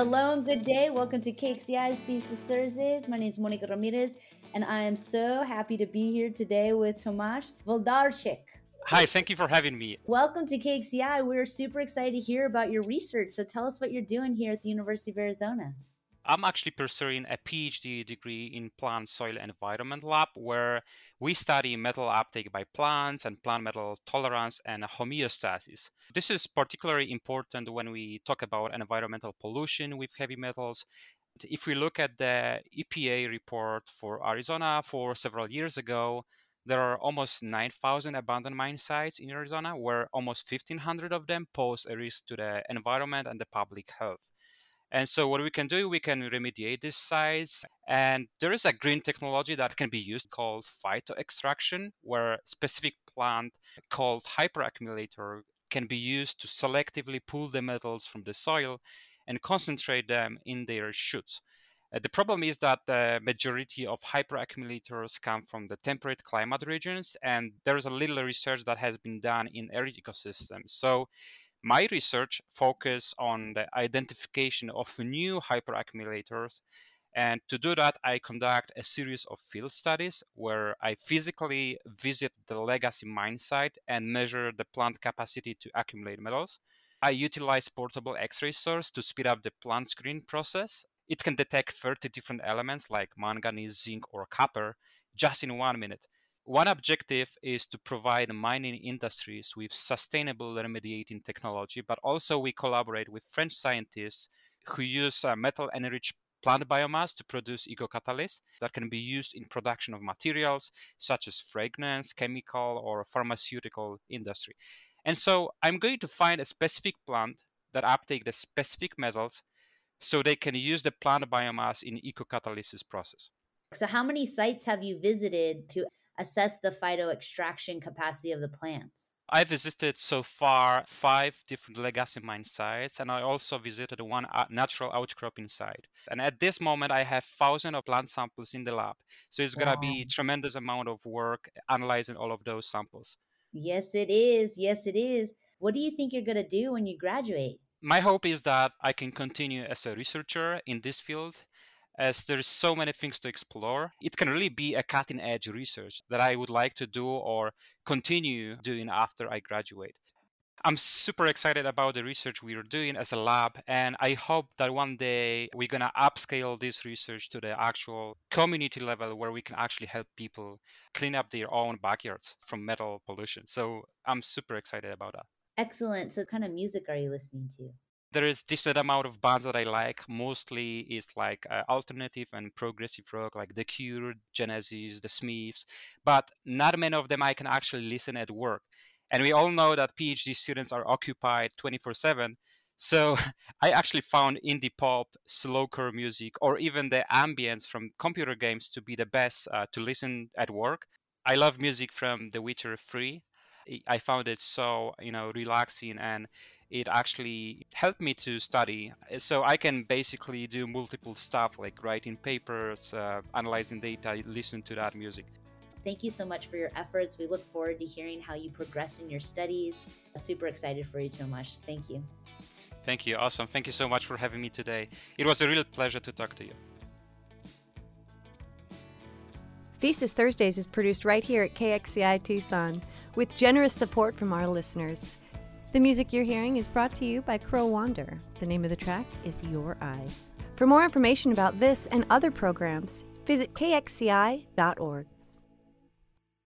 Hello and good day. Welcome to KXCI's Thesis Thursdays. My name is Monica Ramirez, and I am so happy to be here today with Tomasz Wlodarczyk. Hi, thank you for having me. Welcome to KXCI. We're super excited to hear about your research. So tell us what you're doing here at the University of Arizona. I'm actually pursuing a PhD degree in plant soil environment lab where we study metal uptake by plants and plant metal tolerance and homeostasis. This is particularly important when we talk about environmental pollution with heavy metals. If we look at the EPA report for Arizona for several years ago, there are almost 9,000 abandoned mine sites in Arizona, where almost 1,500 of them pose a risk to the environment and the public health. And so what we can do, we can remediate these sites. And there is a green technology that can be used called phytoextraction, where specific plant called hyperaccumulator can be used to selectively pull the metals from the soil and concentrate them in their shoots. Uh, the problem is that the majority of hyperaccumulators come from the temperate climate regions, and there is a little research that has been done in arid ecosystems. So my research focus on the identification of new hyperaccumulators and to do that, I conduct a series of field studies where I physically visit the legacy mine site and measure the plant capacity to accumulate metals. I utilize portable X-ray source to speed up the plant screening process. It can detect 30 different elements like manganese, zinc, or copper just in one minute. One objective is to provide mining industries with sustainable remediating technology, but also we collaborate with French scientists who use uh, metal enriched plant biomass to produce ecocatalysts that can be used in production of materials such as fragrance, chemical, or pharmaceutical industry. And so I'm going to find a specific plant that uptake the specific metals so they can use the plant biomass in ecocatalysis process. So how many sites have you visited to assess the phytoextraction capacity of the plants? I visited so far five different legacy mine sites, and I also visited one natural outcropping site. And at this moment, I have thousands of plant samples in the lab. So it's wow. gonna be tremendous amount of work analyzing all of those samples. Yes, it is. Yes, it is. What do you think you're gonna do when you graduate? My hope is that I can continue as a researcher in this field as there's so many things to explore. It can really be a cutting edge research that I would like to do or continue doing after I graduate. I'm super excited about the research we are doing as a lab, and I hope that one day we're gonna upscale this research to the actual community level where we can actually help people clean up their own backyards from metal pollution. So I'm super excited about that. Excellent. So, what kind of music are you listening to? There is decent amount of bands that I like. Mostly is like uh, alternative and progressive rock, like The Cure, Genesis, The Smiths, but not many of them I can actually listen at work. And we all know that PhD students are occupied 24 7. So I actually found indie pop, slowcore music, or even the ambience from computer games to be the best uh, to listen at work. I love music from The Witcher 3. I found it so, you know, relaxing and it actually helped me to study. So I can basically do multiple stuff like writing papers, uh, analyzing data, listen to that music. Thank you so much for your efforts. We look forward to hearing how you progress in your studies. Super excited for you, Tomasz. Thank you. Thank you. Awesome. Thank you so much for having me today. It was a real pleasure to talk to you. Thesis Thursdays is produced right here at KXCI Tucson with generous support from our listeners. The music you're hearing is brought to you by Crow Wander. The name of the track is Your Eyes. For more information about this and other programs, visit kxci.org.